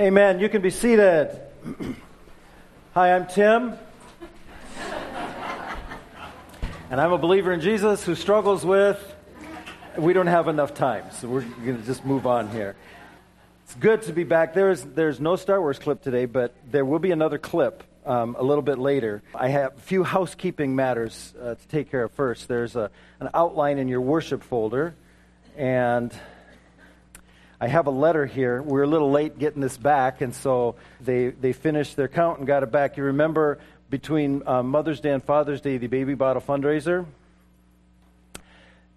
Amen. You can be seated. Hi, I'm Tim. And I'm a believer in Jesus who struggles with, we don't have enough time, so we're going to just move on here. It's good to be back. There's, there's no Star Wars clip today, but there will be another clip um, a little bit later. I have a few housekeeping matters uh, to take care of first. There's a, an outline in your worship folder, and I have a letter here. We are a little late getting this back, and so they, they finished their count and got it back. You remember between uh, Mother's Day and Father's Day, the baby bottle fundraiser?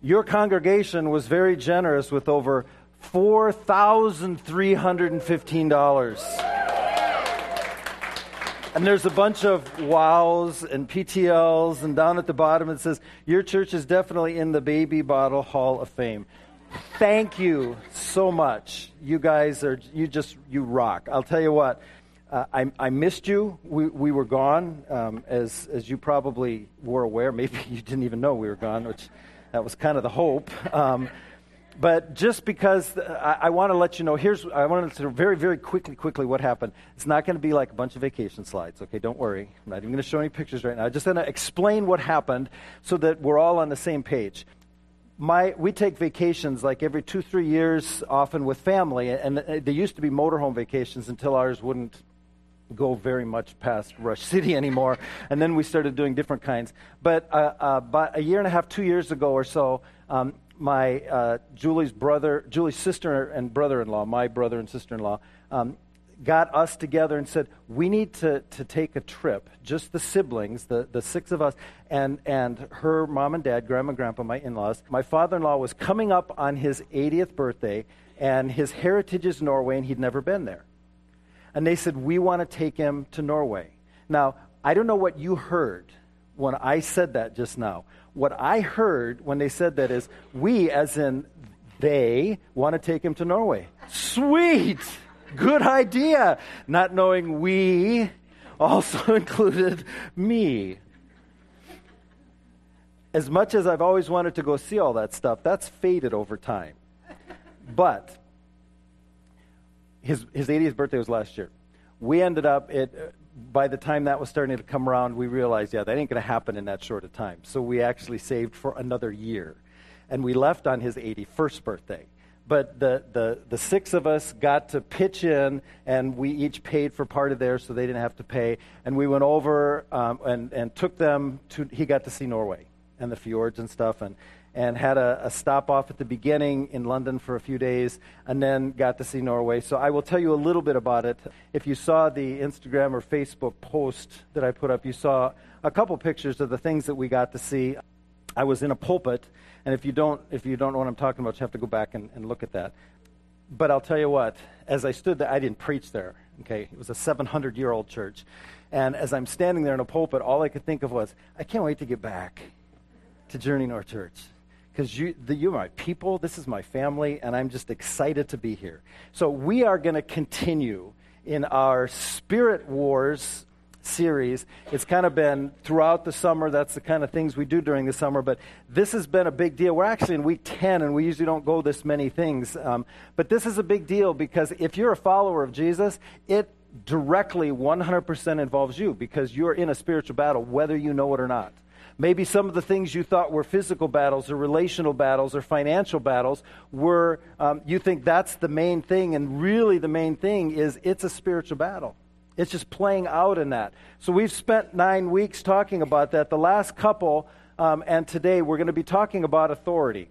Your congregation was very generous with over $4,315. And there's a bunch of wows and PTLs, and down at the bottom it says, Your church is definitely in the Baby Bottle Hall of Fame thank you so much. You guys are, you just, you rock. I'll tell you what, uh, I, I missed you. We, we were gone, um, as, as you probably were aware. Maybe you didn't even know we were gone, which that was kind of the hope. Um, but just because I, I want to let you know, here's, I want to very, very quickly, quickly what happened. It's not going to be like a bunch of vacation slides, okay? Don't worry. I'm not even going to show any pictures right now. I'm just going to explain what happened so that we're all on the same page my, we take vacations like every two, three years, often with family, and they used to be motorhome vacations until ours wouldn't go very much past Rush City anymore, and then we started doing different kinds. But uh, uh, about a year and a half, two years ago or so, um, my uh, Julie's brother, Julie's sister and brother-in-law, my brother and sister-in-law, um, got us together and said, we need to, to take a trip, just the siblings, the, the six of us, and, and her mom and dad, grandma and grandpa, my in laws. My father in law was coming up on his 80th birthday, and his heritage is Norway, and he'd never been there. And they said, We want to take him to Norway. Now, I don't know what you heard when I said that just now. What I heard when they said that is, we, as in they, want to take him to Norway. Sweet! Good idea. Not knowing we also included me. As much as I've always wanted to go see all that stuff, that's faded over time. But his, his 80th birthday was last year. We ended up, it, uh, by the time that was starting to come around, we realized, yeah, that ain't going to happen in that short of time. So we actually saved for another year. And we left on his 81st birthday but the, the, the six of us got to pitch in, and we each paid for part of theirs so they didn't have to pay. And we went over um, and, and took them to, he got to see Norway and the fjords and stuff, and, and had a, a stop off at the beginning in London for a few days, and then got to see Norway. So I will tell you a little bit about it. If you saw the Instagram or Facebook post that I put up, you saw a couple pictures of the things that we got to see. I was in a pulpit and if you don't, if you don't know what I'm talking about, you have to go back and, and look at that. But I'll tell you what, as I stood there, I didn't preach there. Okay, it was a 700 year old church. And as I'm standing there in a pulpit, all I could think of was, I can't wait to get back to Journey North Church. Because you, you're my people, this is my family, and I'm just excited to be here. So we are going to continue in our Spirit Wars series. It's kind of been throughout the summer. That's the kind of things we do during the summer. But this has been a big deal. We're actually in week 10, and we usually don't go this many things. Um, but this is a big deal because if you're a follower of Jesus, it directly 100% involves you because you're in a spiritual battle, whether you know it or not. Maybe some of the things you thought were physical battles or relational battles or financial battles were, um, you think that's the main thing, and really the main thing is it's a spiritual battle. It's just playing out in that. So we've spent nine weeks talking about that. The last couple, um, and today we're going to be talking about authority.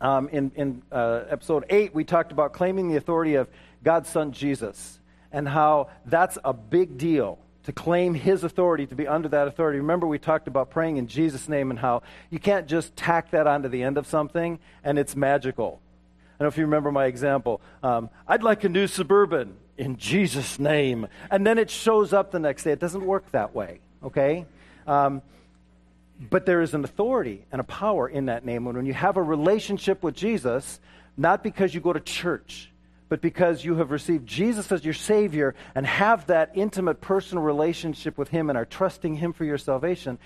Um, in in uh, episode 8, we talked about claiming the authority of God's Son Jesus and how that's a big deal to claim his authority, to be under that authority. Remember, we talked about praying in Jesus' name and how you can't just tack that onto the end of something and it's magical. I don't know if you remember my example. Um, I'd like a new Suburban in Jesus' name. And then it shows up the next day. It doesn't work that way, okay? Um, but there is an authority and a power in that name. And when you have a relationship with Jesus, not because you go to church, but because you have received Jesus as your Savior and have that intimate personal relationship with Him and are trusting Him for your salvation,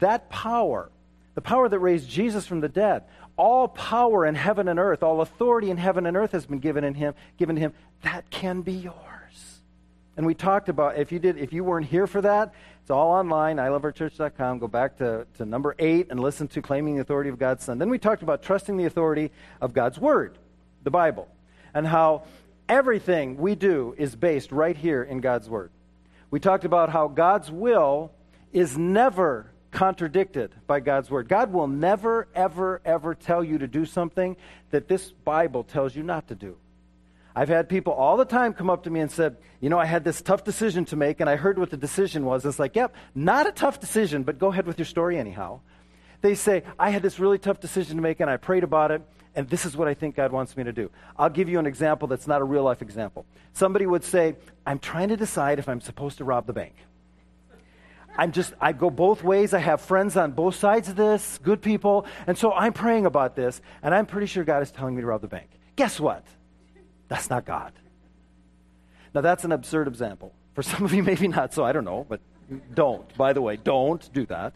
that power, the power that raised Jesus from the dead, all power in heaven and earth, all authority in heaven and earth has been given in him, given to him. That can be yours. And we talked about if you did if you weren't here for that, it's all online, iloveourchurch.com. Go back to, to number eight and listen to claiming the authority of God's Son. Then we talked about trusting the authority of God's Word, the Bible, and how everything we do is based right here in God's Word. We talked about how God's will is never contradicted by God's Word. God will never, ever, ever tell you to do something that this Bible tells you not to do. I've had people all the time come up to me and said, You know, I had this tough decision to make, and I heard what the decision was. It's like, Yep, not a tough decision, but go ahead with your story anyhow. They say, I had this really tough decision to make, and I prayed about it, and this is what I think God wants me to do. I'll give you an example that's not a real life example. Somebody would say, I'm trying to decide if I'm supposed to rob the bank. I'm just, I go both ways. I have friends on both sides of this, good people. And so I'm praying about this, and I'm pretty sure God is telling me to rob the bank. Guess what? That's not God. Now, that's an absurd example. For some of you, maybe not so. I don't know, but don't. By the way, don't do that.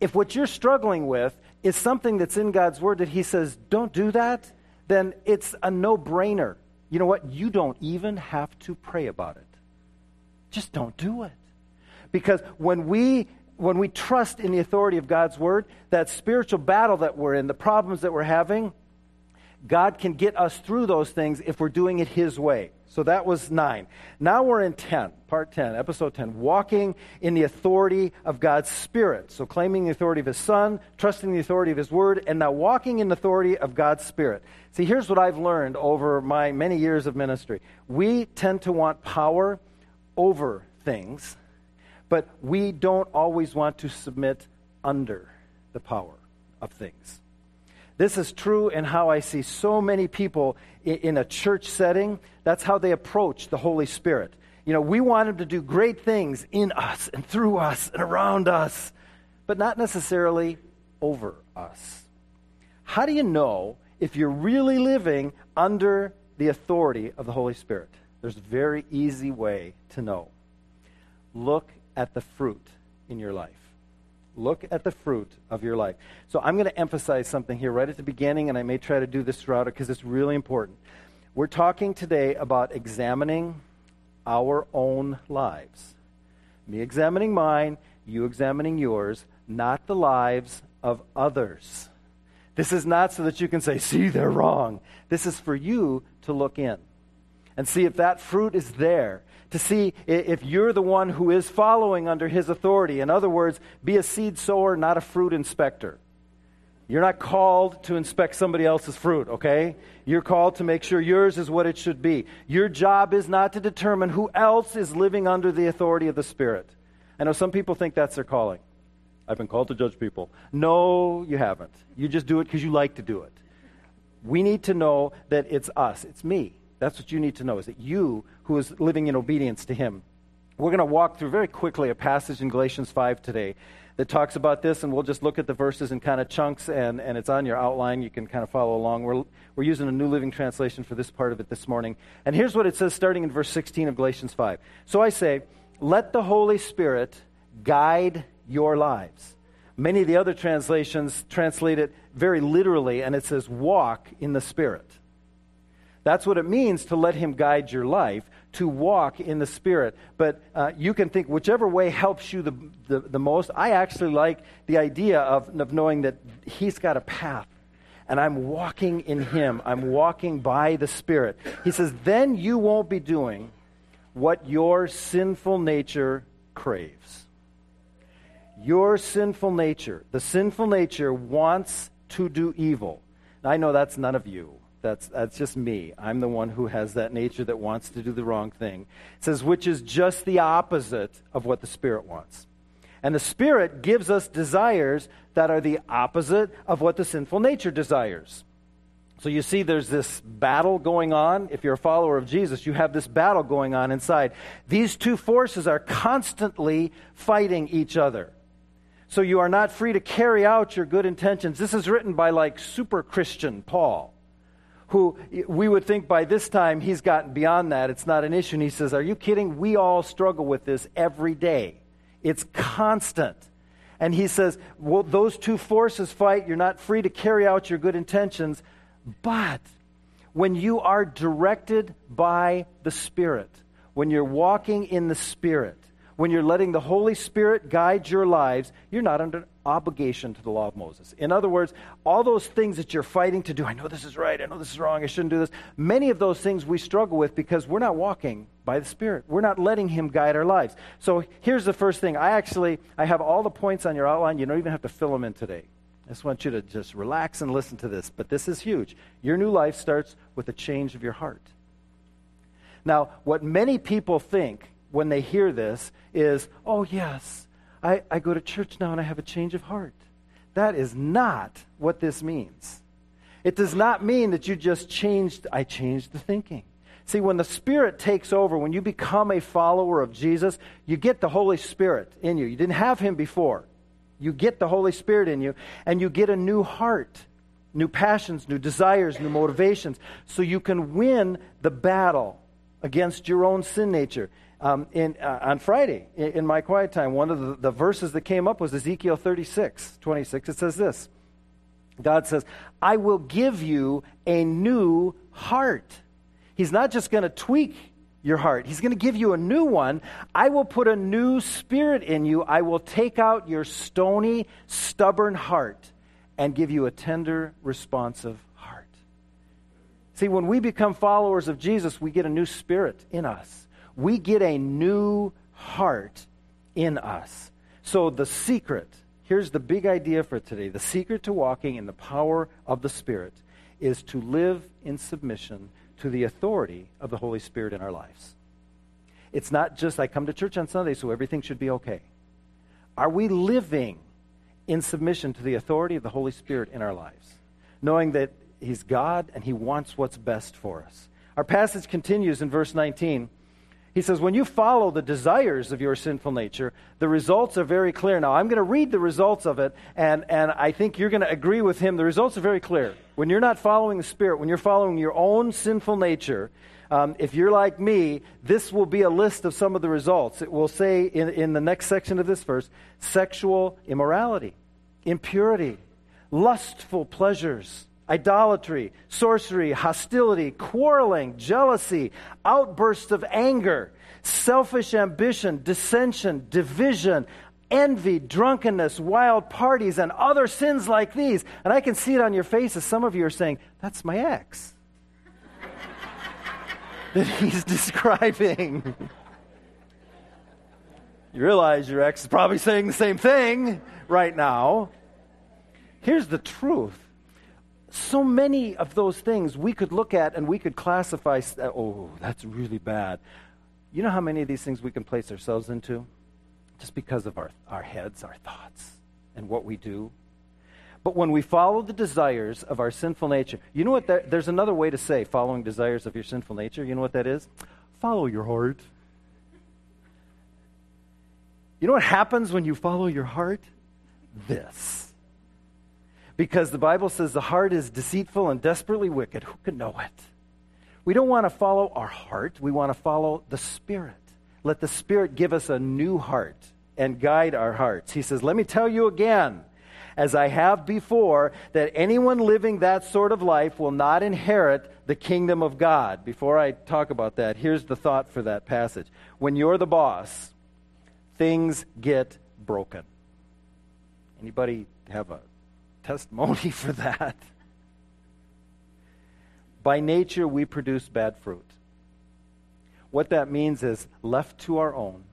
If what you're struggling with is something that's in God's Word that He says, don't do that, then it's a no brainer. You know what? You don't even have to pray about it. Just don't do it. Because when we when we trust in the authority of God's word, that spiritual battle that we're in, the problems that we're having, God can get us through those things if we're doing it His way. So that was nine. Now we're in 10, part 10, episode 10, walking in the authority of God's Spirit. So claiming the authority of His Son, trusting the authority of His Word, and now walking in the authority of God's Spirit. See, here's what I've learned over my many years of ministry. We tend to want power over things, but we don't always want to submit under the power of things. This is true in how I see so many people in a church setting. That's how they approach the Holy Spirit. You know, we want Him to do great things in us and through us and around us, but not necessarily over us. How do you know if you're really living under the authority of the Holy Spirit? There's a very easy way to know. Look at the fruit in your life. Look at the fruit of your life. So I'm going to emphasize something here right at the beginning, and I may try to do this throughout it because it's really important. We're talking today about examining our own lives. Me examining mine, you examining yours, not the lives of others. This is not so that you can say, see, they're wrong. This is for you to look in and see if that fruit is there to see if you're the one who is following under his authority. In other words, be a seed sower, not a fruit inspector. You're not called to inspect somebody else's fruit, okay? You're called to make sure yours is what it should be. Your job is not to determine who else is living under the authority of the Spirit. I know some people think that's their calling. I've been called to judge people. No, you haven't. You just do it because you like to do it. We need to know that it's us, it's me. That's what you need to know is that you who is living in obedience to him. We're going to walk through very quickly a passage in Galatians 5 today that talks about this, and we'll just look at the verses in kind of chunks, and, and it's on your outline. You can kind of follow along. We're, we're using a New Living Translation for this part of it this morning. And here's what it says starting in verse 16 of Galatians 5. So I say, let the Holy Spirit guide your lives. Many of the other translations translate it very literally, and it says, walk in the Spirit. That's what it means to let Him guide your life, to walk in the Spirit. But uh, you can think whichever way helps you the, the, the, most. I actually like the idea of, of knowing that He's got a path. And I'm walking in Him. I'm walking by the Spirit. He says, then you won't be doing what your sinful nature craves. Your sinful nature, the sinful nature wants to do evil. I know that's none of you. That's, that's just me. I'm the one who has that nature that wants to do the wrong thing. It says, which is just the opposite of what the Spirit wants. And the Spirit gives us desires that are the opposite of what the sinful nature desires. So you see, there's this battle going on. If you're a follower of Jesus, you have this battle going on inside. These two forces are constantly fighting each other. So you are not free to carry out your good intentions. This is written by like super Christian Paul who we would think by this time he's gotten beyond that. It's not an issue. And he says, Are you kidding? We all struggle with this every day. It's constant. And he says, Well, those two forces fight. You're not free to carry out your good intentions. But when you are directed by the Spirit, when you're walking in the Spirit, when you're letting the Holy Spirit guide your lives, you're not under obligation to the law of Moses. In other words, all those things that you're fighting to do, I know this is right, I know this is wrong, I shouldn't do this, many of those things we struggle with because we're not walking by the Spirit. We're not letting Him guide our lives. So here's the first thing. I actually, I have all the points on your outline. You don't even have to fill them in today. I just want you to just relax and listen to this. But this is huge. Your new life starts with a change of your heart. Now, what many people think when they hear this is, oh, yes, I, I go to church now and I have a change of heart. That is not what this means. It does not mean that you just changed, I changed the thinking. See, when the Spirit takes over, when you become a follower of Jesus, you get the Holy Spirit in you. You didn't have Him before. You get the Holy Spirit in you, and you get a new heart, new passions, new desires, new motivations, so you can win the battle against your own sin nature. Um, in, uh, on Friday, in, in, my quiet time, one of the, the verses that came up was Ezekiel 36, 26. It says this God says, I will give you a new heart. He's not just going to tweak your heart. He's going to give you a new one. I will put a new spirit in you. I will take out your stony, stubborn heart and give you a tender, responsive heart. See, when we become followers of Jesus, we get a new spirit in us we get a new heart in us. So, the secret here's the big idea for today the secret to walking in the power of the Spirit is to live in submission to the authority of the Holy Spirit in our lives. It's not just I come to church on Sunday, so everything should be okay. Are we living in submission to the authority of the Holy Spirit in our lives, knowing that He's God and He wants what's best for us? Our passage continues in verse 19. He says, when you follow the desires of your sinful nature, the results are very clear. Now, I'm going to read the results of it, and, and I think you're going to agree with him. The results are very clear. When you're not following the Spirit, when you're following your own sinful nature, um, if you're like me, this will be a list of some of the results. It will say in, in the next section of this verse sexual immorality, impurity, lustful pleasures idolatry, sorcery, hostility, quarreling, jealousy, outbursts of anger, selfish ambition, dissension, division, envy, drunkenness, wild parties, and other sins like these. And I can see it on your faces. Some of you are saying, That's my ex. that he's describing. you realize your ex is probably saying the same thing right now. Here's the truth so many of those things we could look at and we could classify, uh, oh, that's really bad. You know how many of these things we can place ourselves into? Just because of our, our heads, our thoughts, and what we do. But when we follow the desires of our sinful nature, you know what? That, there's another way to say following desires of your sinful nature. You know what that is? Follow your heart. You know what happens when you follow your heart? This because the Bible says the heart is deceitful and desperately wicked. Who can know it? We don't want to follow our heart, we want to follow the Spirit. Let the Spirit give us a new heart and guide our hearts. He says, Let me tell you again, as I have before, that anyone living that sort of life will not inherit the kingdom of God. Before I talk about that, here's the thought for that passage. When you're the boss, things get broken. Anybody have a testimony for that. By nature, we produce bad fruit. What that means is, left to our own,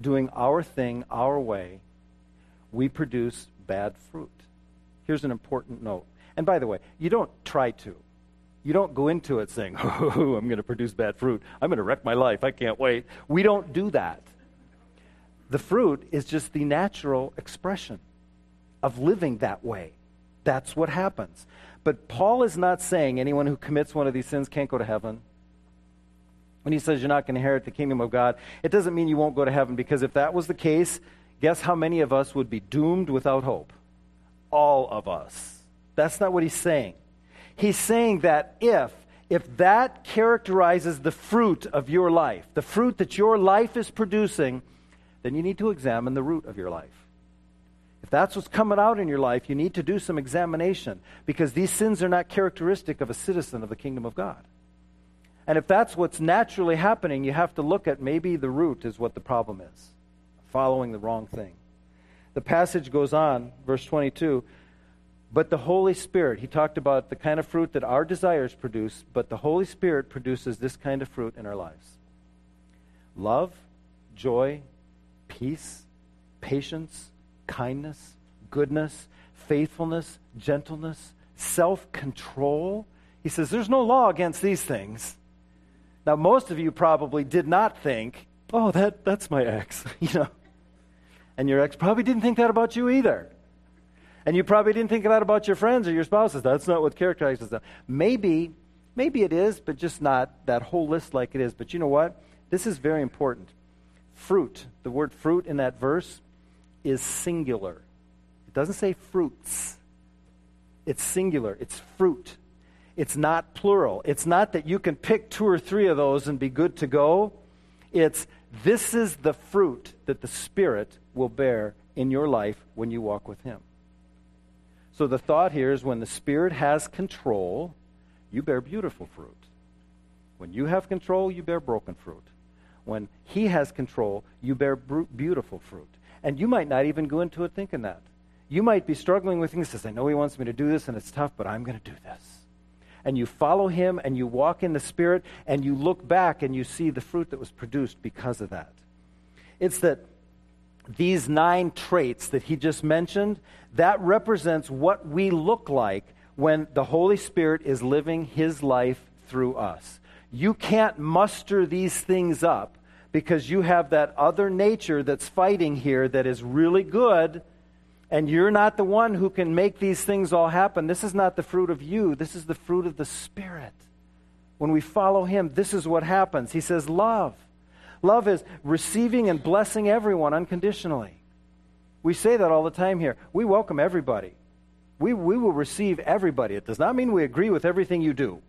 doing our thing our way, we produce bad fruit. Here's an important note. And by the way, you don't try to. You don't go into it saying, oh, I'm going to produce bad fruit. I'm going to wreck my life. I can't wait. We don't do that. The fruit is just the natural expression of living that way. That's what happens. But Paul is not saying anyone who commits one of these sins can't go to heaven. When he says you're not going to inherit the kingdom of God, it doesn't mean you won't go to heaven because if that was the case, guess how many of us would be doomed without hope? All of us. That's not what he's saying. He's saying that if if that characterizes the fruit of your life, the fruit that your life is producing, then you need to examine the root of your life that's what's coming out in your life, you need to do some examination because these sins are not characteristic of a citizen of the kingdom of God. And if that's what's naturally happening, you have to look at maybe the root is what the problem is following the wrong thing. The passage goes on, verse 22. But the Holy Spirit, he talked about the kind of fruit that our desires produce, but the Holy Spirit produces this kind of fruit in our lives love, joy, peace, patience, kindness, goodness, faithfulness, gentleness, self control. He says, There's no law against these things. Now, most of you probably did not think, Oh, that, that's my ex, you know. And your ex probably didn't think that about you either. And you probably didn't think that about your friends or your spouses. That's not what characterizes them. Maybe, maybe it is, but just not that whole list like it is. But you know what? This is very important. Fruit, the word fruit in that verse is singular. It doesn't say fruits. It's singular. It's fruit. It's not plural. It's not that you can pick two or three of those and be good to go. It's this is the fruit that the Spirit will bear in your life when you walk with Him. So the thought here is when the Spirit has control, you bear beautiful fruit. When you have control, you bear broken fruit. When He has control, you bear beautiful fruit. And you might not even go into it thinking that. You might be struggling with things. Says, I know He wants me to do this, and it's tough, but I'm going to do this and you follow him and you walk in the Spirit and you look back and you see the fruit that was produced because of that. It's that these nine traits that he just mentioned, that represents what we look like when the Holy Spirit is living his life through us. You can't muster these things up because you have that other nature that's fighting here that is really good and you're not the one who can make these things all happen. This is not the fruit of you, this is the fruit of the Spirit. When we follow Him, this is what happens. He says, Love. Love is receiving and blessing everyone unconditionally. We say that all the time here. We welcome everybody. We, we will receive everybody. It does not mean we agree with everything you do.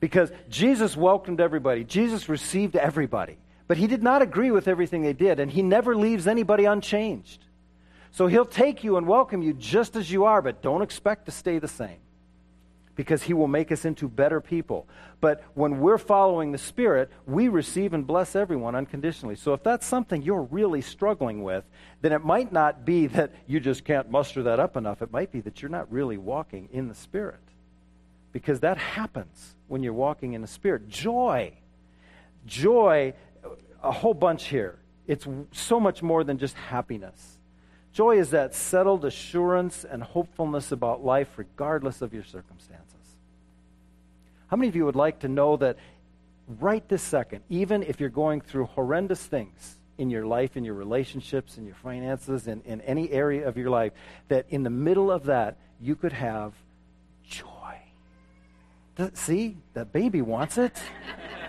Because Jesus welcomed everybody, Jesus received everybody. But he did not agree with everything they did, and he never leaves anybody unchanged. So he'll take you and welcome you just as you are, but don't expect to stay the same because he will make us into better people. But when we're following the Spirit, we receive and bless everyone unconditionally. So if that's something you're really struggling with, then it might not be that you just can't muster that up enough. It might be that you're not really walking in the Spirit because that happens when you're walking in the Spirit. Joy. Joy, a whole bunch here. It's so much more than just happiness. Joy is that settled assurance and hopefulness about life regardless of your circumstances. How many of you would like to know that right this second, even if you're going through horrendous things in your life, in your relationships, in your finances, in, in any area of your life, that in the middle of that, you could have joy? see, that baby wants it.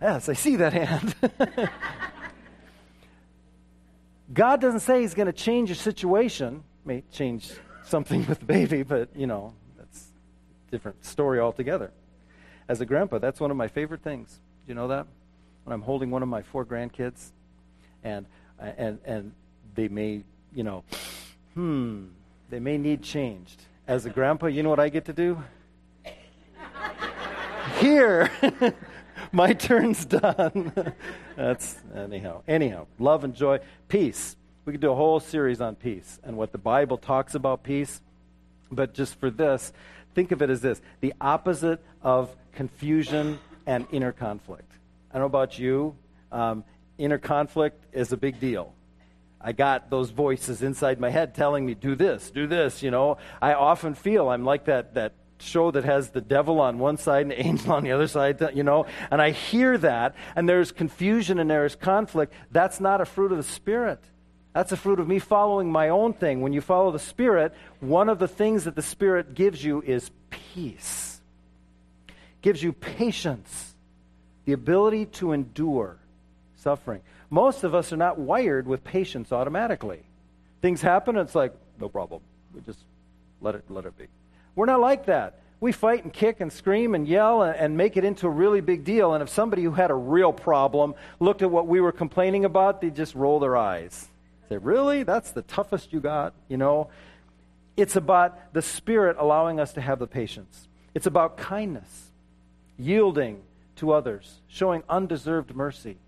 yes, I see that hand. God doesn't say He's going to change your situation. May change something with the baby, but you know that's a different story altogether. As a grandpa, that's one of my favorite things. Do you know that? When I'm holding one of my four grandkids, and and and they may, you know, hmm, they may need changed. As a grandpa, you know what I get to do? Here. my turn's done. That's anyhow. Anyhow, love and joy, peace. We could do a whole series on peace and what the Bible talks about peace. But just for this, think of it as this the opposite of confusion and inner conflict. I don't know about you, um, inner conflict is a big deal. I got those voices inside my head telling me, do this, do this, you know. I often feel I'm like that, that show that has the devil on one side and the angel on the other side, you know, and I hear that, and there's confusion and there's conflict. That's not a fruit of the Spirit. That's a fruit of me following my own thing. When you follow the Spirit, one of the things that the Spirit gives you is peace, gives you patience, the ability to endure suffering. Most of us are not wired with patience automatically. Things happen, and it's like, no problem. We just let it, let it be. We're not like that. We fight and kick and scream and yell and, make it into a really big deal. And if somebody who had a real problem looked at what we were complaining about, they'd just roll their eyes. Say, really? That's the toughest you got? You know? It's about the Spirit allowing us to have the patience. It's about kindness, yielding to others, showing undeserved mercy.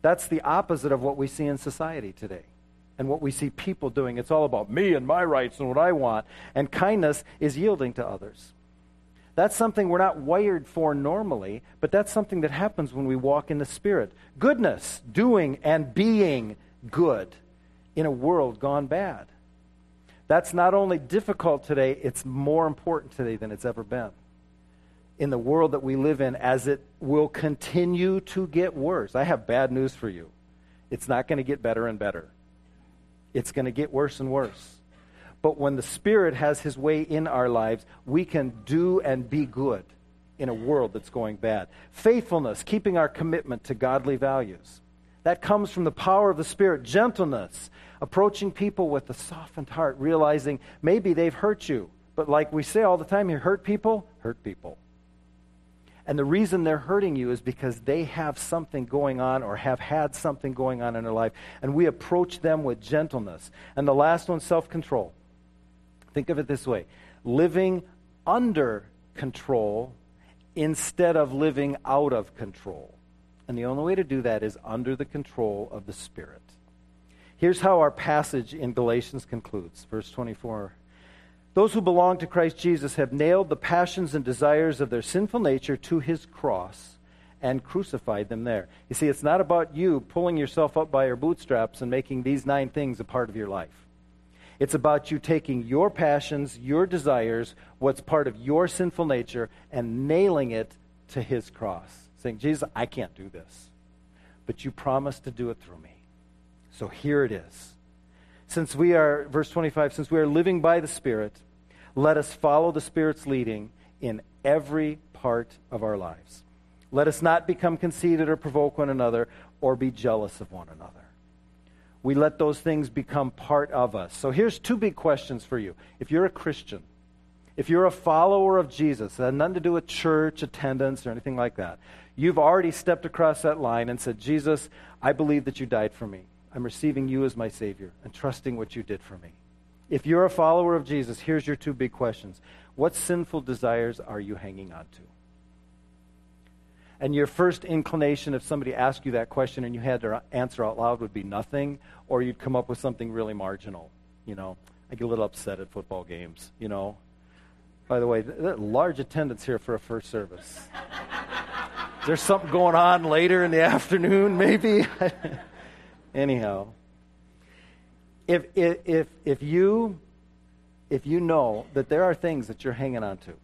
That's the opposite of what we see in society today and what we see people doing. It's all about me and my rights and what I want. And kindness is yielding to others. That's something we're not wired for normally, but that's something that happens when we walk in the Spirit. Goodness, doing and being good in a world gone bad. That's not only difficult today, it's more important today than it's ever been. In the world that we live in, as it will continue to get worse. I have bad news for you. It's not going to get better and better, it's going to get worse and worse. But when the Spirit has His way in our lives, we can do and be good in a world that's going bad. Faithfulness, keeping our commitment to godly values. That comes from the power of the Spirit. Gentleness, approaching people with a softened heart, realizing maybe they've hurt you. But like we say all the time you hurt people, hurt people. And the reason they're hurting you is because they have something going on or have had something going on in their life. And we approach them with gentleness. And the last one, self control. Think of it this way living under control instead of living out of control. And the only way to do that is under the control of the Spirit. Here's how our passage in Galatians concludes, verse 24. Those who belong to Christ Jesus have nailed the passions and desires of their sinful nature to his cross and crucified them there. You see, it's not about you pulling yourself up by your bootstraps and making these nine things a part of your life. It's about you taking your passions, your desires, what's part of your sinful nature, and nailing it to his cross saying, Jesus, I can't do this. But you promised to do it through me. So here it is. Since we are, verse 25, since we are living by the Spirit, let us follow the Spirit's leading in every part of our lives. Let us not become conceited or provoke one another or be jealous of one another. We let those things become part of us. So here's two big questions for you. If you're a Christian, if you're a follower of Jesus, that nothing to do with church attendance or anything like that. You've already stepped across that line and said, Jesus, I believe that you died for me. I'm receiving you as my Savior and trusting what you did for me. If you're a follower of Jesus, here's your two big questions. What sinful desires are you hanging on to? And your first inclination, if somebody asked you that question and you had to answer out loud, would be nothing, or you'd come up with something really marginal. You know, I get a little upset at football games, you know. By the way, large attendance here for a first service. There's something going on later in the afternoon, maybe. Anyhow, if, if, if, you, if you know that there are things that you're hanging on to,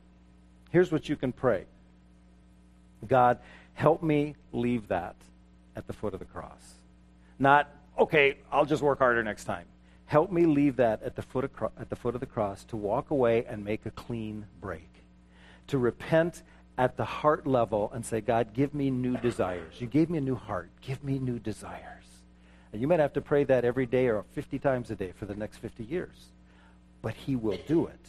here's what you can pray God, help me leave that at the foot of the cross. Not, okay, I'll just work harder next time. Help me leave that at the foot of, at the foot of the cross to walk away and make a clean break, to repent at the heart level and say, God, give me new desires. You gave me a new heart. Give me new desires. And you might have to pray that every day or 50 times a day for the next 50 years. But He will do it.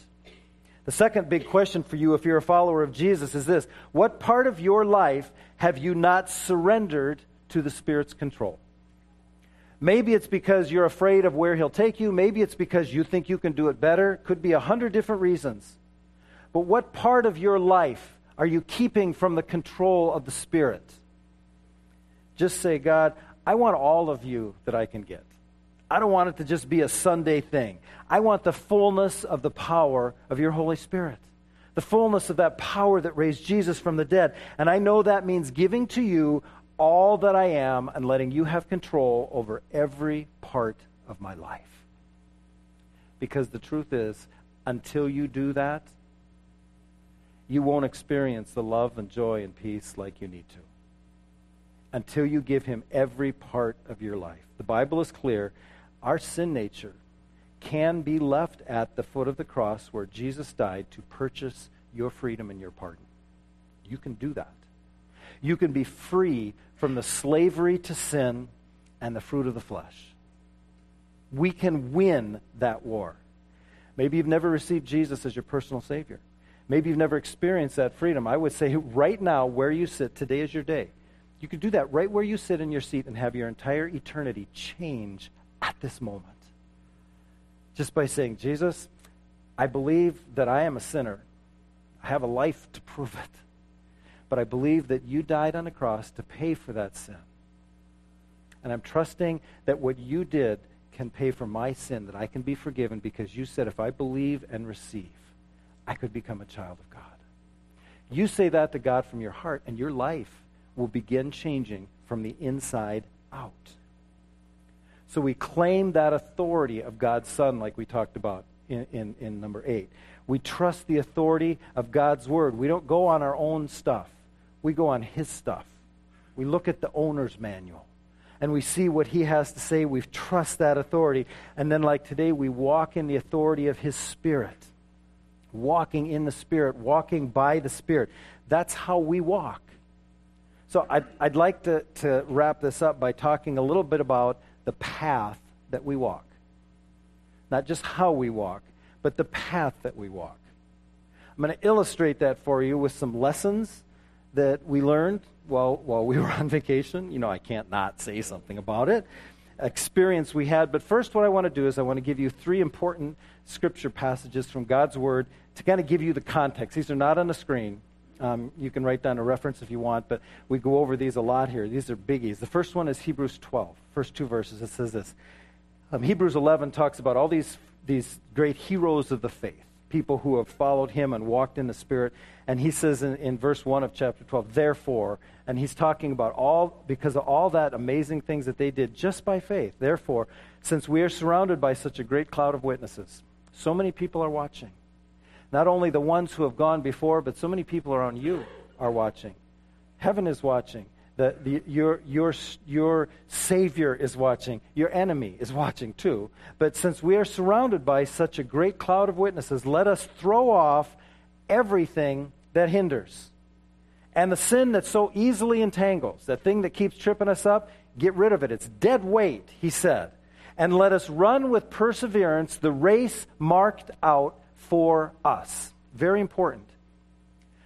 The second big question for you, if you're a follower of Jesus, is this What part of your life have you not surrendered to the Spirit's control? Maybe it's because you're afraid of where He'll take you. Maybe it's because you think you can do it better. Could be a hundred different reasons. But what part of your life are you keeping from the control of the Spirit? Just say, God, I want all of you that I can get. I don't want it to just be a Sunday thing. I want the fullness of the power of your Holy Spirit, the fullness of that power that raised Jesus from the dead. And I know that means giving to you all that I am and letting you have control over every part of my life. Because the truth is, until you do that, you won't experience the love and joy and peace like you need to until you give him every part of your life. The Bible is clear. Our sin nature can be left at the foot of the cross where Jesus died to purchase your freedom and your pardon. You can do that. You can be free from the slavery to sin and the fruit of the flesh. We can win that war. Maybe you've never received Jesus as your personal Savior. Maybe you've never experienced that freedom. I would say right now, where you sit, today is your day. You can do that right where you sit in your seat and have your entire eternity change at this moment. Just by saying, Jesus, I believe that I am a sinner. I have a life to prove it. But I believe that you died on the cross to pay for that sin. And I'm trusting that what you did can pay for my sin, that I can be forgiven because you said if I believe and receive, I could become a child of God. You say that to God from your heart, and your life will begin changing from the inside out. So we claim that authority of God's Son, like we talked about in, in, in, number eight. We trust the authority of God's Word. We don't go on our own stuff, we go on His stuff. We look at the owner's manual and we see what He has to say. We trust that authority. And then, like today, we walk in the authority of His Spirit. Walking in the Spirit, walking by the Spirit. That's how we walk. So I'd, I'd like to, to wrap this up by talking a little bit about the path that we walk. Not just how we walk, but the path that we walk. I'm going to illustrate that for you with some lessons that we learned while, while we were on vacation. You know, I can't not say something about it. Experience we had. But first, what I want to do is I want to give you three important scripture passages from God's Word to kind of give you the context. These are not on the screen. Um, you can write down a reference if you want, but we go over these a lot here. These are biggies. The first one is Hebrews 12, first two verses. It says this um, Hebrews 11 talks about all these, these great heroes of the faith, people who have followed him and walked in the Spirit. And he says in, in verse 1 of chapter 12, therefore, and he's talking about all, because of all that amazing things that they did just by faith. Therefore, since we are surrounded by such a great cloud of witnesses, so many people are watching not only the ones who have gone before, but so many people around you are watching. Heaven is watching. The, the, your, your, your Savior is watching. Your enemy is watching too. But since we are surrounded by such a great cloud of witnesses, let us throw off everything that hinders. And the sin that so easily entangles, that thing that keeps tripping us up, get rid of it. It's dead weight, he said. And let us run with perseverance the race marked out for us. Very important.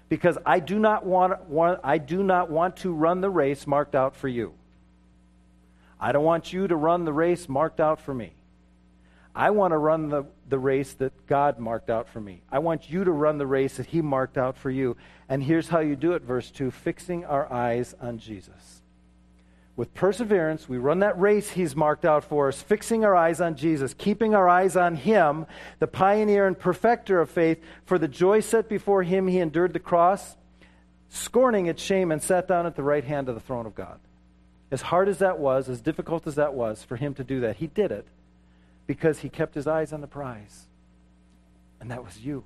Because I do not want, want, I do not want to run the race marked out for you. I don't want you to run the race marked out for me. I want to run the, the race that God marked out for me. I want you to run the race that He marked out for you. And here's how you do it, verse 2 fixing our eyes on Jesus. With perseverance, we run that race he's marked out for us, fixing our eyes on Jesus, keeping our eyes on him, the pioneer and perfecter of faith. For the joy set before him, he endured the cross, scorning its shame, and sat down at the right hand of the throne of God. As hard as that was, as difficult as that was for him to do that, he did it because he kept his eyes on the prize. And that was you.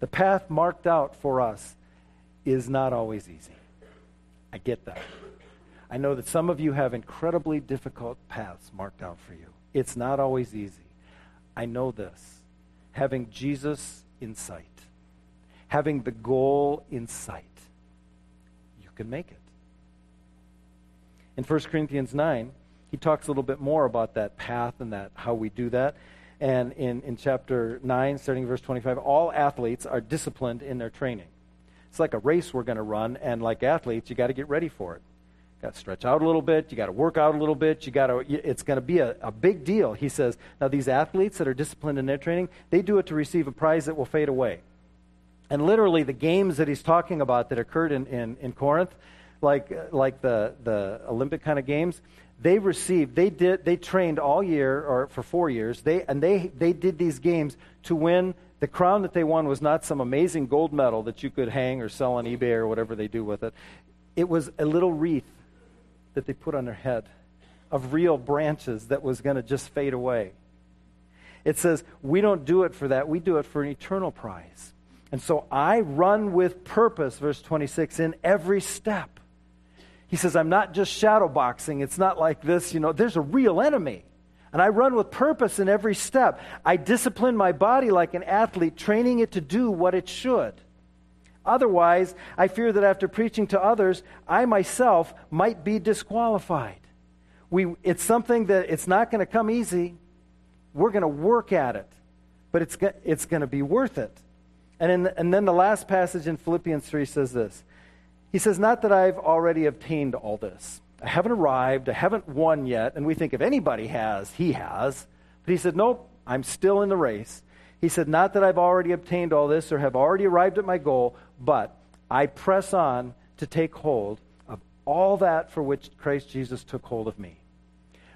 The path marked out for us is not always easy. I get that. I know that some of you have incredibly difficult paths marked out for you. It's not always easy. I know this. Having Jesus in sight, having the goal in sight, you can make it. In 1 Corinthians 9, he talks a little bit more about that path and that how we do that. And in, in chapter 9, starting verse 25, all athletes are disciplined in their training. It's like a race we're going to run, and like athletes, you got to get ready for it got to stretch out a little bit. You got to work out a little bit. You got to. It's going to be a, a big deal. He says. Now these athletes that are disciplined in their training, they do it to receive a prize that will fade away. And literally, the games that he's talking about that occurred in, in, in Corinth, like like the the Olympic kind of games, they received. They did. They trained all year or for four years. They and they they did these games to win. The crown that they won was not some amazing gold medal that you could hang or sell on eBay or whatever they do with it. It was a little wreath that they put on their head of real branches that was going to just fade away. It says, we don't do it for that. We do it for an eternal prize. And so I run with purpose, verse 26, in every step. He says, I'm not just shadow boxing. It's not like this, you know, there's a real enemy. And I run with purpose in every step. I discipline my body like an athlete, training it to do what it should. Otherwise, I fear that after preaching to others, I myself might be disqualified. We, it's something that it's not going to come easy. We're going to work at it, but it's, it's going to be worth it. And, in, and then the last passage in Philippians 3 says this He says, Not that I've already obtained all this I haven't arrived. I haven't won yet. And we think if anybody has, he has. But he said, Nope, I'm still in the race. He said, Not that I've already obtained all this or have already arrived at my goal, but I press on to take hold of all that for which Christ Jesus took hold of me.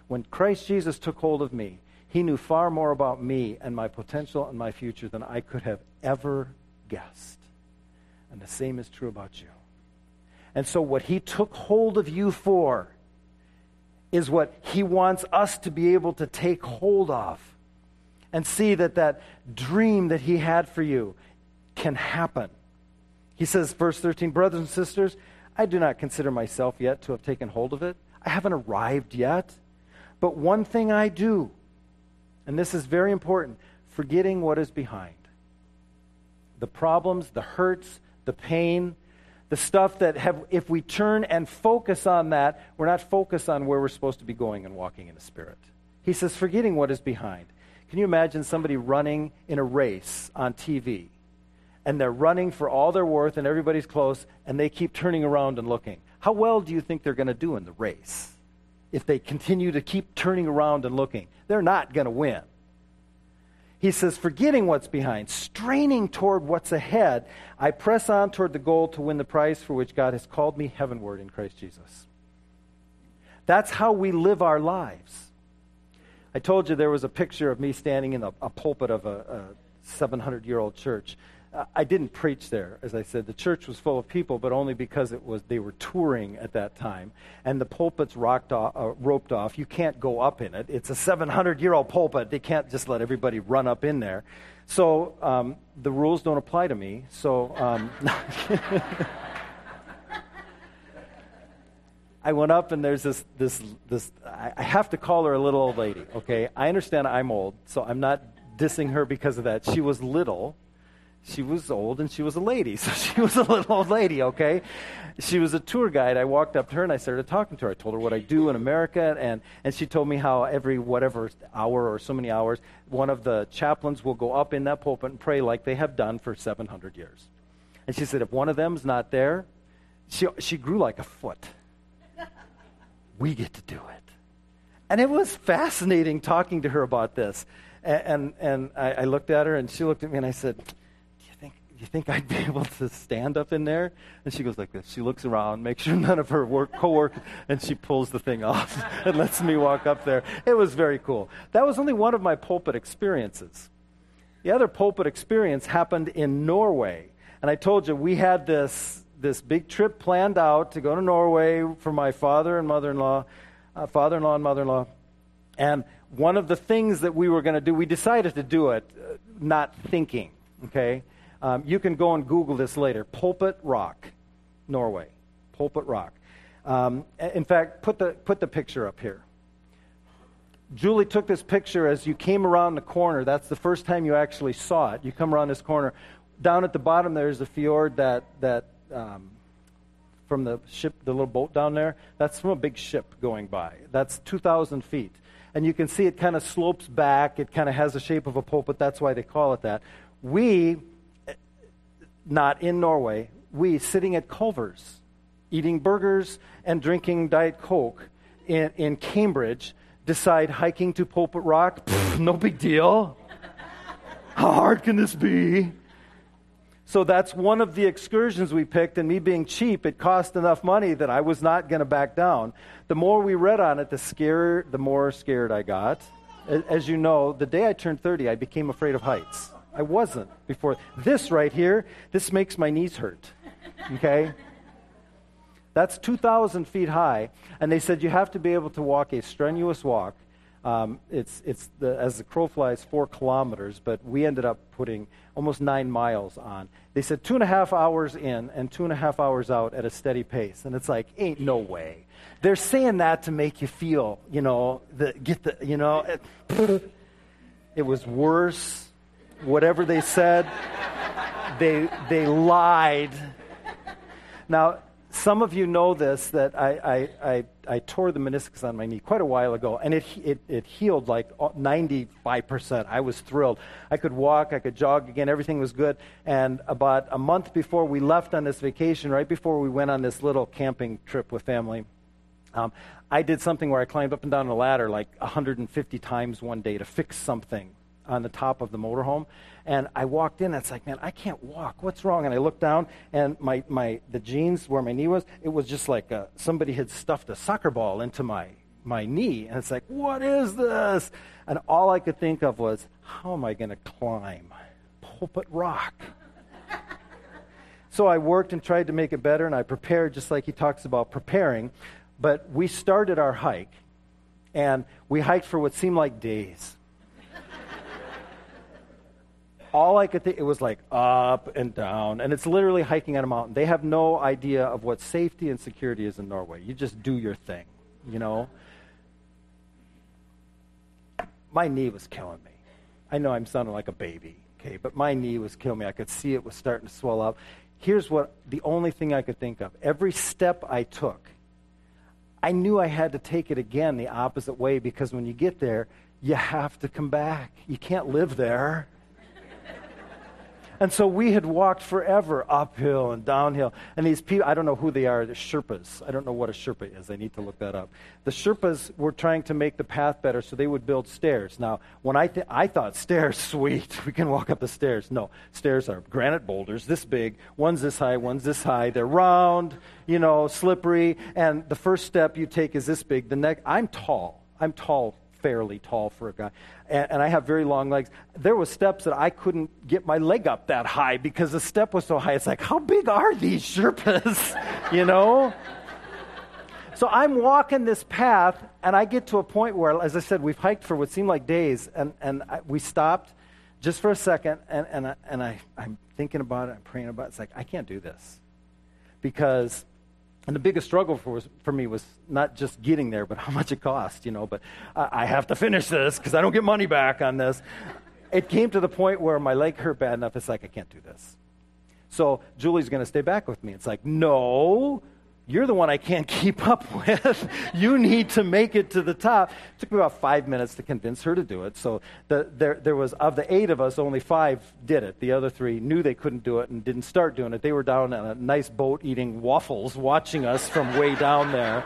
When Christ Jesus took hold of me, he knew far more about me and my potential and my future than I could have ever guessed. And the same is true about you. And so, what he took hold of you for is what he wants us to be able to take hold of and see that that dream that he had for you can happen. He says, verse 13, Brothers and sisters, I do not consider myself yet to have taken hold of it. I haven't arrived yet. But one thing I do, and this is very important forgetting what is behind the problems, the hurts, the pain, the stuff that have, if we turn and focus on that, we're not focused on where we're supposed to be going and walking in the Spirit. He says, forgetting what is behind. Can you imagine somebody running in a race on TV? And they're running for all their worth, and everybody's close, and they keep turning around and looking. How well do you think they're going to do in the race? If they continue to keep turning around and looking, they're not going to win. He says, forgetting what's behind, straining toward what's ahead, I press on toward the goal to win the prize for which God has called me heavenward in Christ Jesus. That's how we live our lives. I told you there was a picture of me standing in a, a pulpit of a 700 year old church. I didn't preach there, as I said. The church was full of people, but only because it was they were touring at that time, and the pulpit's rocked off, uh, roped off. You can't go up in it. It's a 700-year-old pulpit. They can't just let everybody run up in there. So um, the rules don't apply to me. So. Um, I went up and there's this, this, this, I have to call her a little old lady, okay? I understand I'm old, so I'm not dissing her because of that. She was little, she was old and she was a lady. So she was a little old lady, okay? She was a tour guide. I walked up to her and I started talking to her. I told her what I do in America, and, and she told me how every whatever hour or so many hours, one of the chaplains will go up in that pulpit and pray like they have done for 700 years. And she said, if one of them's not there, she, she grew like a foot. We get to do it. And it was fascinating talking to her about this. And, and, and I, I looked at her and she looked at me and I said, Do you think you think I'd be able to stand up in there? And she goes like this. She looks around, makes sure none of her work co-workers, and she pulls the thing off and lets me walk up there. It was very cool. That was only one of my pulpit experiences. The other pulpit experience happened in Norway. And I told you, we had this, this big trip planned out to go to Norway for my father and mother-in-law, uh, father-in-law and mother-in-law. And one of the things that we were going to do, we decided to do it uh, not thinking, okay? Um, you can go and Google this later. Pulpit Rock, Norway. Pulpit Rock. Um, in fact, put the, put the picture up here. Julie took this picture as you came around the corner. That's the first time you actually saw it. You come around this corner. Down at the bottom, there's a fjord that, that um, from the ship, the little boat down there, that's from a big ship going by. That's 2,000 feet. And you can see it kind of slopes back. It kind of has the shape of a pulpit. That's why they call it that. We not in Norway, we sitting at Culver's, eating burgers and drinking Diet Coke in, in Cambridge, decide hiking to Pulpit Rock? Pfft, no big deal. How hard can this be? So that's one of the excursions we picked, and me being cheap, it cost enough money that I was not going to back down. The more we read on it, the scarier, the more scared I got. As you know, the day I turned 30, I became afraid of heights. I wasn't before. This right here, this makes my knees hurt. Okay? That's 2,000 feet high. And they said you have to be able to walk a strenuous walk. Um, it's, it's the, as the crow flies, four kilometers, but we ended up putting almost nine miles on. They said two and a half hours in and two and a half hours out at a steady pace. And it's like, ain't no way. They're saying that to make you feel, you know, the, get the, you know, it, it was worse whatever they said, they, they lied. Now, some of you know this that I, I, I, I, tore the meniscus on my knee quite a while ago, and it, it, it healed like 95%. I was thrilled. I could walk, I could jog again, everything was good. And about a month before we left on this vacation, right before we went on this little camping trip with family, Um, I did something where I climbed up and down a ladder like 150 times one day to fix something on the top of the motorhome. And I walked in, and it's like, man, I can't walk. What's wrong? And I looked down, and my, my the jeans where my knee was, it was just like uh, somebody had stuffed a soccer ball into my my knee. And it's like, what is this? And all I could think of was, how am I going to climb Pulpit Rock? so I worked and tried to make it better, and I prepared just like he talks about preparing. But we started our hike, and we hiked for what seemed like days. All I could think, it was like up and down, and it's literally hiking on a mountain. They have no idea of what safety and security is in Norway. You just do your thing, you know? My knee was killing me. I know I'm sounding like a baby, okay, but my knee was killing me. I could see it was starting to swell up. Here's what the only thing I could think of. Every step I took, I knew I had to take it again the opposite way because when you get there, you have to come back. You can't live there. And so we had walked forever uphill and downhill. And these people, I don't know who they are, the Sherpas. I don't know what a Sherpa is. I need to look that up. The Sherpas were trying to make the path better, so they would build stairs. Now, when I, th- I thought stairs, sweet, we can walk up the stairs. No, stairs are granite boulders this big. One's this high, one's this high. They're round, you know, slippery. And the first step you take is this big. The next, I'm tall. I'm tall fairly tall for a guy, and, and, I have very long legs. There were steps that I couldn't get my leg up that high because the step was so high. It's like, how big are these Sherpas? you know? So I'm walking this path, and I get to a point where, as I said, we've hiked for what seemed like days, and, and I, we stopped just for a second, and, and, I, and I, I'm thinking about it, I'm praying about it. It's like, I can't do this. Because and the biggest struggle for, for me was not just getting there, but how much it cost, you know. But I, I have to finish this because I don't get money back on this. It came to the point where my leg hurt bad enough. It's like, I can't do this. So Julie's going to stay back with me. It's like, no, you're the one I can't keep up with. you need to make it to the top. It took me about five minutes to convince her to do it. So the, there, there was, of the eight of us, only five did it. The other three knew they couldn't do it and didn't start doing it. They were down on a nice boat eating waffles, watching us from way down there.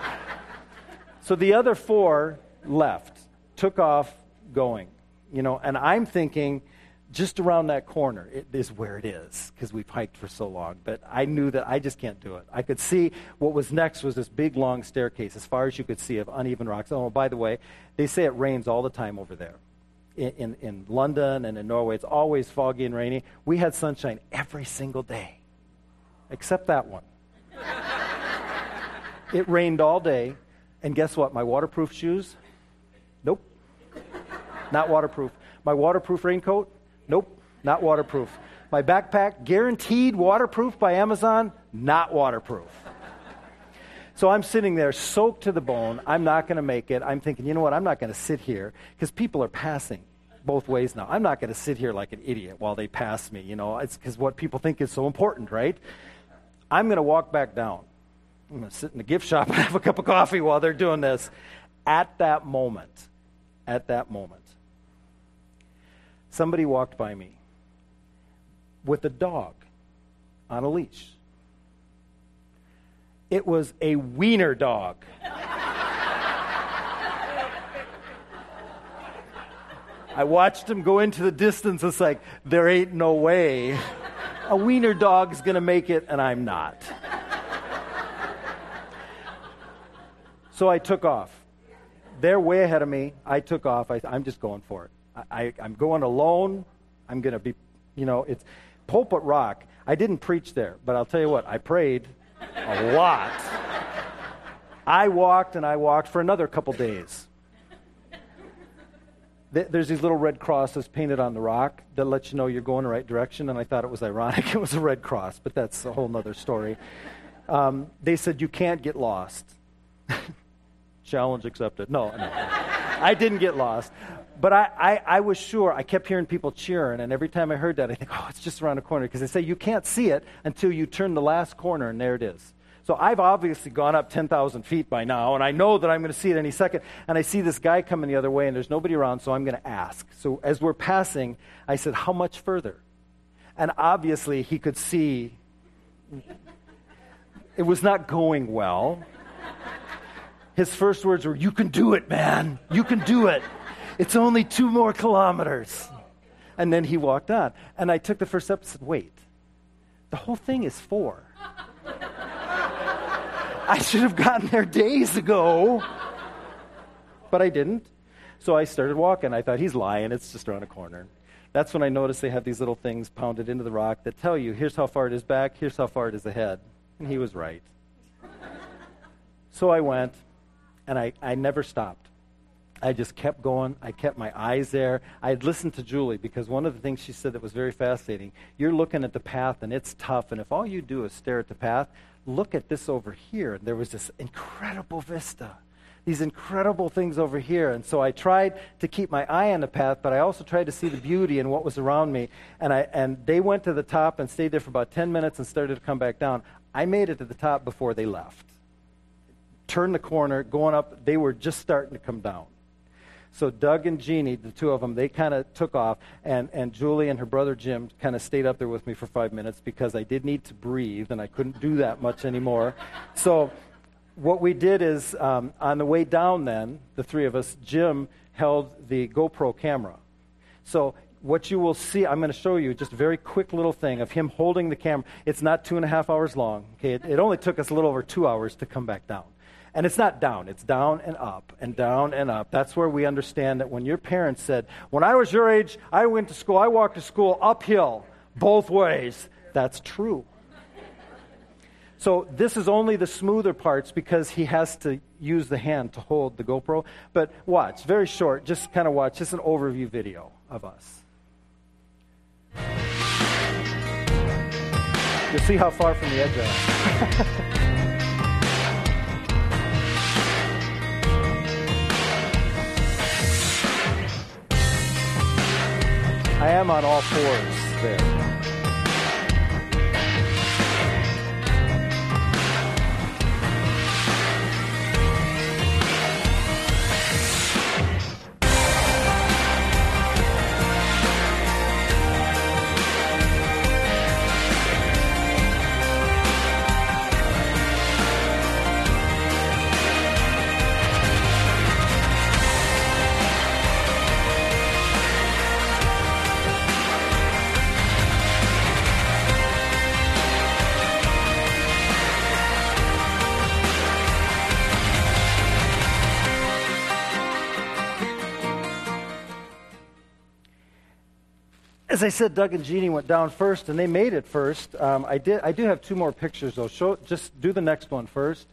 So the other four left, took off going. You know, and I'm thinking, just around that corner it is where it is because we've hiked for so long. But I knew that I just can't do it. I could see what was next was this big long staircase as far as you could see of uneven rocks. Oh, by the way, they say it rains all the time over there. In, in, in London and in Norway, it's always foggy and rainy. We had sunshine every single day, except that one. it rained all day, and guess what? My waterproof shoes? Nope. Not waterproof. My waterproof raincoat? Nope, not waterproof. My backpack, guaranteed waterproof by Amazon, not waterproof. So I'm sitting there soaked to the bone. I'm not going to make it. I'm thinking, you know what? I'm not going to sit here because people are passing both ways now. I'm not going to sit here like an idiot while they pass me. You know, it's because what people think is so important, right? I'm going to walk back down. I'm going to sit in the gift shop and have a cup of coffee while they're doing this. At that moment, at that moment, somebody walked by me with a dog on a leash. It was a wiener dog. I watched him go into the distance. It's like, there ain't no way. A wiener dog's going to make it, and I'm not. so I took off. They're way ahead of me. I took off. I, I'm just going for it. I, am going alone. I'm going to be, you know, it's Pulpit Rock. I didn't preach there, but I'll tell you what, I prayed a lot. I walked and I walked for another couple days. There's these little red crosses painted on the rock that let you know you're going the right direction, and I thought it was ironic it was a red cross, but that's a whole other story. Um, they said, You can't get lost. Challenge accepted. No, no. I didn't get lost. But I, I, I, was sure, I kept hearing people cheering, and every time I heard that, I think, oh, it's just around the corner. Because they say you can't see it until you turn the last corner, and there it is. So I've obviously gone up 10,000 feet by now, and I know that I'm going to see it any second. And I see this guy coming the other way, and there's nobody around, so I'm going to ask. So as we're passing, I said, How much further? And obviously, he could see it was not going well. His first words were, You can do it, man. You can do it. It's only two more kilometers. And then he walked on. And I took the first step and said, Wait, the whole thing is four. I should have gotten there days ago. But I didn't. So I started walking. I thought, He's lying. It's just around a corner. That's when I noticed they have these little things pounded into the rock that tell you here's how far it is back, here's how far it is ahead. And he was right. so I went, and I, I never stopped. I just kept going. I kept my eyes there. I had listened to Julie because one of the things she said that was very fascinating you're looking at the path and it's tough, and if all you do is stare at the path, look at this over here. And there was this incredible vista these incredible things over here. And so I tried to keep my eye on the path, but I also tried to see the beauty in what was around me. And, I, and they went to the top and stayed there for about 10 minutes and started to come back down. I made it to the top before they left. Turned the corner, going up, they were just starting to come down. So Doug and Jeannie, the two of them, they kind of took off, and, and Julie and her brother Jim kind of stayed up there with me for five minutes because I did need to breathe, and I couldn't do that much anymore. So what we did is um, on the way down, then, the three of us, Jim held the GoPro camera. So what you will see, I'm going to show you just a very quick little thing of him holding the camera. It's not two and a half hours long. Okay, it, it only took us a little over two hours to come back down. And it's not down, it's down and up and down and up. That's where we understand that when your parents said, When I was your age, I went to school, I walked to school uphill both ways. That's true. So this is only the smoother parts because he has to use the hand to hold the GoPro. But watch, very short, just kind of watch, just an overview video of us. You'll see how far from the edge I am. I am on all fours there. As I said, Doug and Jeannie went down first, and they made it first. Um, I did. I do have two more pictures, though. Show, just do the next one first.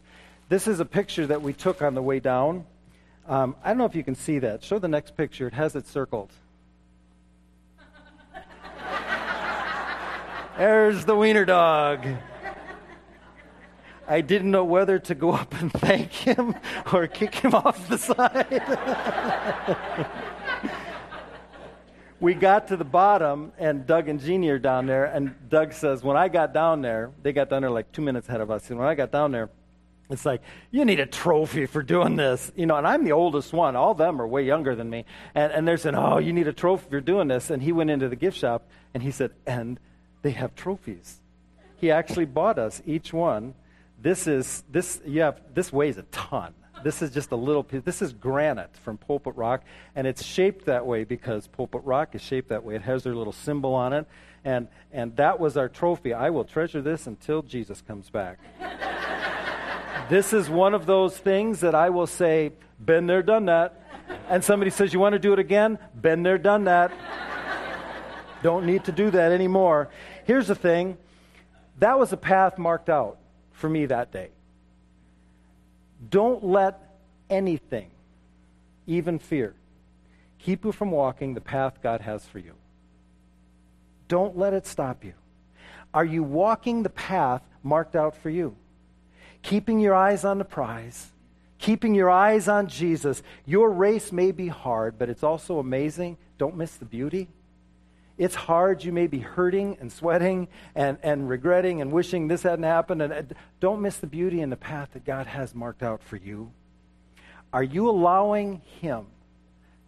This is a picture that we took on the way down. Um, I don't know if you can see that. Show the next picture. It has it circled. There's the wiener dog. I didn't know whether to go up and thank him or kick him off the side. we got to the bottom, and Doug and Jeannie are down there. And Doug says, When I got down there, they got down there like two minutes ahead of us. And when I got down there, it's like, you need a trophy for doing this. You know, and I'm the oldest one. All them are way younger than me. And, and they're saying, oh, you need a trophy for doing this. And he went into the gift shop and he said, and they have trophies. He actually bought us each one. This is, this, you have, this weighs a ton. This is just a little piece. This is granite from Pulpit Rock, and it's shaped that way because Pulpit Rock is shaped that way. It has their little symbol on it, and, and that was our trophy. I will treasure this until Jesus comes back. this is one of those things that I will say, been there, done that. And somebody says, You want to do it again? Been there, done that. Don't need to do that anymore. Here's the thing that was a path marked out for me that day. Don't let anything, even fear, keep you from walking the path God has for you. Don't let it stop you. Are you walking the path marked out for you? Keeping your eyes on the prize, keeping your eyes on Jesus. Your race may be hard, but it's also amazing. Don't miss the beauty. It's hard. You may be hurting and sweating and, and regretting and wishing this hadn't happened. And uh, don't miss the beauty and the path that God has marked out for you. Are you allowing Him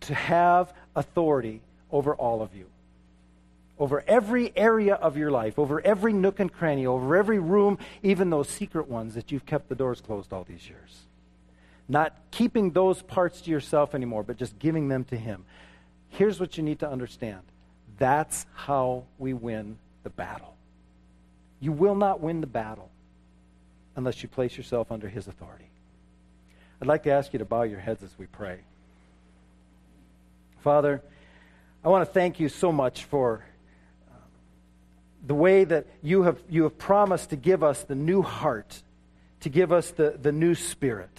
to have authority over all of you? Over every area of your life, over every nook and cranny, over every room, even those secret ones that you've kept the doors closed all these years. not keeping those parts to yourself anymore, but just giving them to Him. Here's what you need to understand that's how we win the battle. You will not win the battle unless you place yourself under His authority. I'd like to ask you to bow your heads as we pray. Father, I want to thank you so much for uh, the way that you have, you have promised to give us the new heart, to give us the, the new spirit.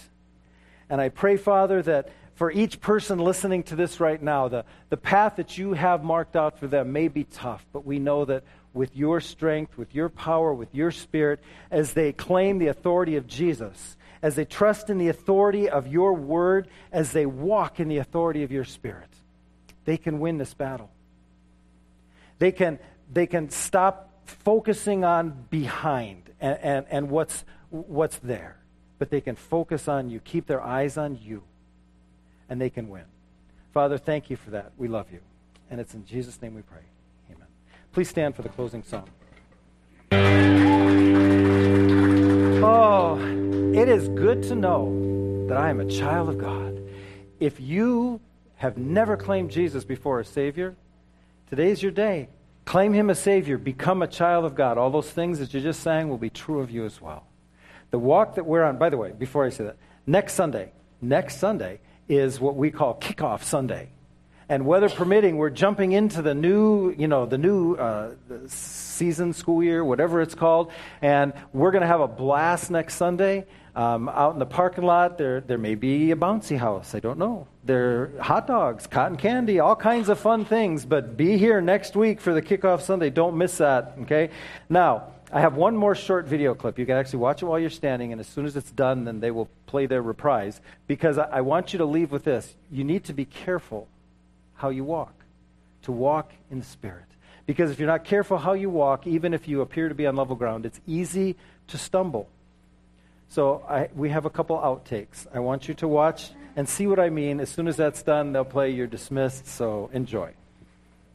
And I pray, Father, that for each person listening to this right now, the, the path that you have marked out for them may be tough, but we know that with your strength, with your power, with your spirit, as they claim the authority of Jesus, as they trust in the authority of your word, as they walk in the authority of your spirit, they can win this battle. They can, they can stop focusing on behind and, and, and what's, what's there but they can focus on you, keep their eyes on you, and they can win. Father, thank you for that. We love you. And it's in Jesus' name we pray. Amen. Please stand for the closing song. Oh, it is good to know that I am a child of God. If you have never claimed Jesus before a Savior, today's your day. Claim Him as Savior. Become a child of God. All those things that you just sang will be true of you as well. The walk that we're on, by the way, before I say that, next Sunday, next Sunday is what we call kickoff Sunday. And weather permitting, we're jumping into the new, you know, the new uh, season, school year, whatever it's called. And we're going to have a blast next Sunday. Um, out in the parking lot, there, there may be a bouncy house. I don't know. There are hot dogs, cotton candy, all kinds of fun things. But be here next week for the kickoff Sunday. Don't miss that, okay? Now, I have one more short video clip. You can actually watch it while you're standing, and as soon as it's done, then they will play their reprise. Because I, want you to leave with this. You need to be careful how you walk, to walk in the Spirit. Because if you're not careful how you walk, even if you appear to be on level ground, it's easy to stumble. So I, we have a couple outtakes. I want you to watch and see what I mean. As soon as that's done, they'll play You're Dismissed, so enjoy.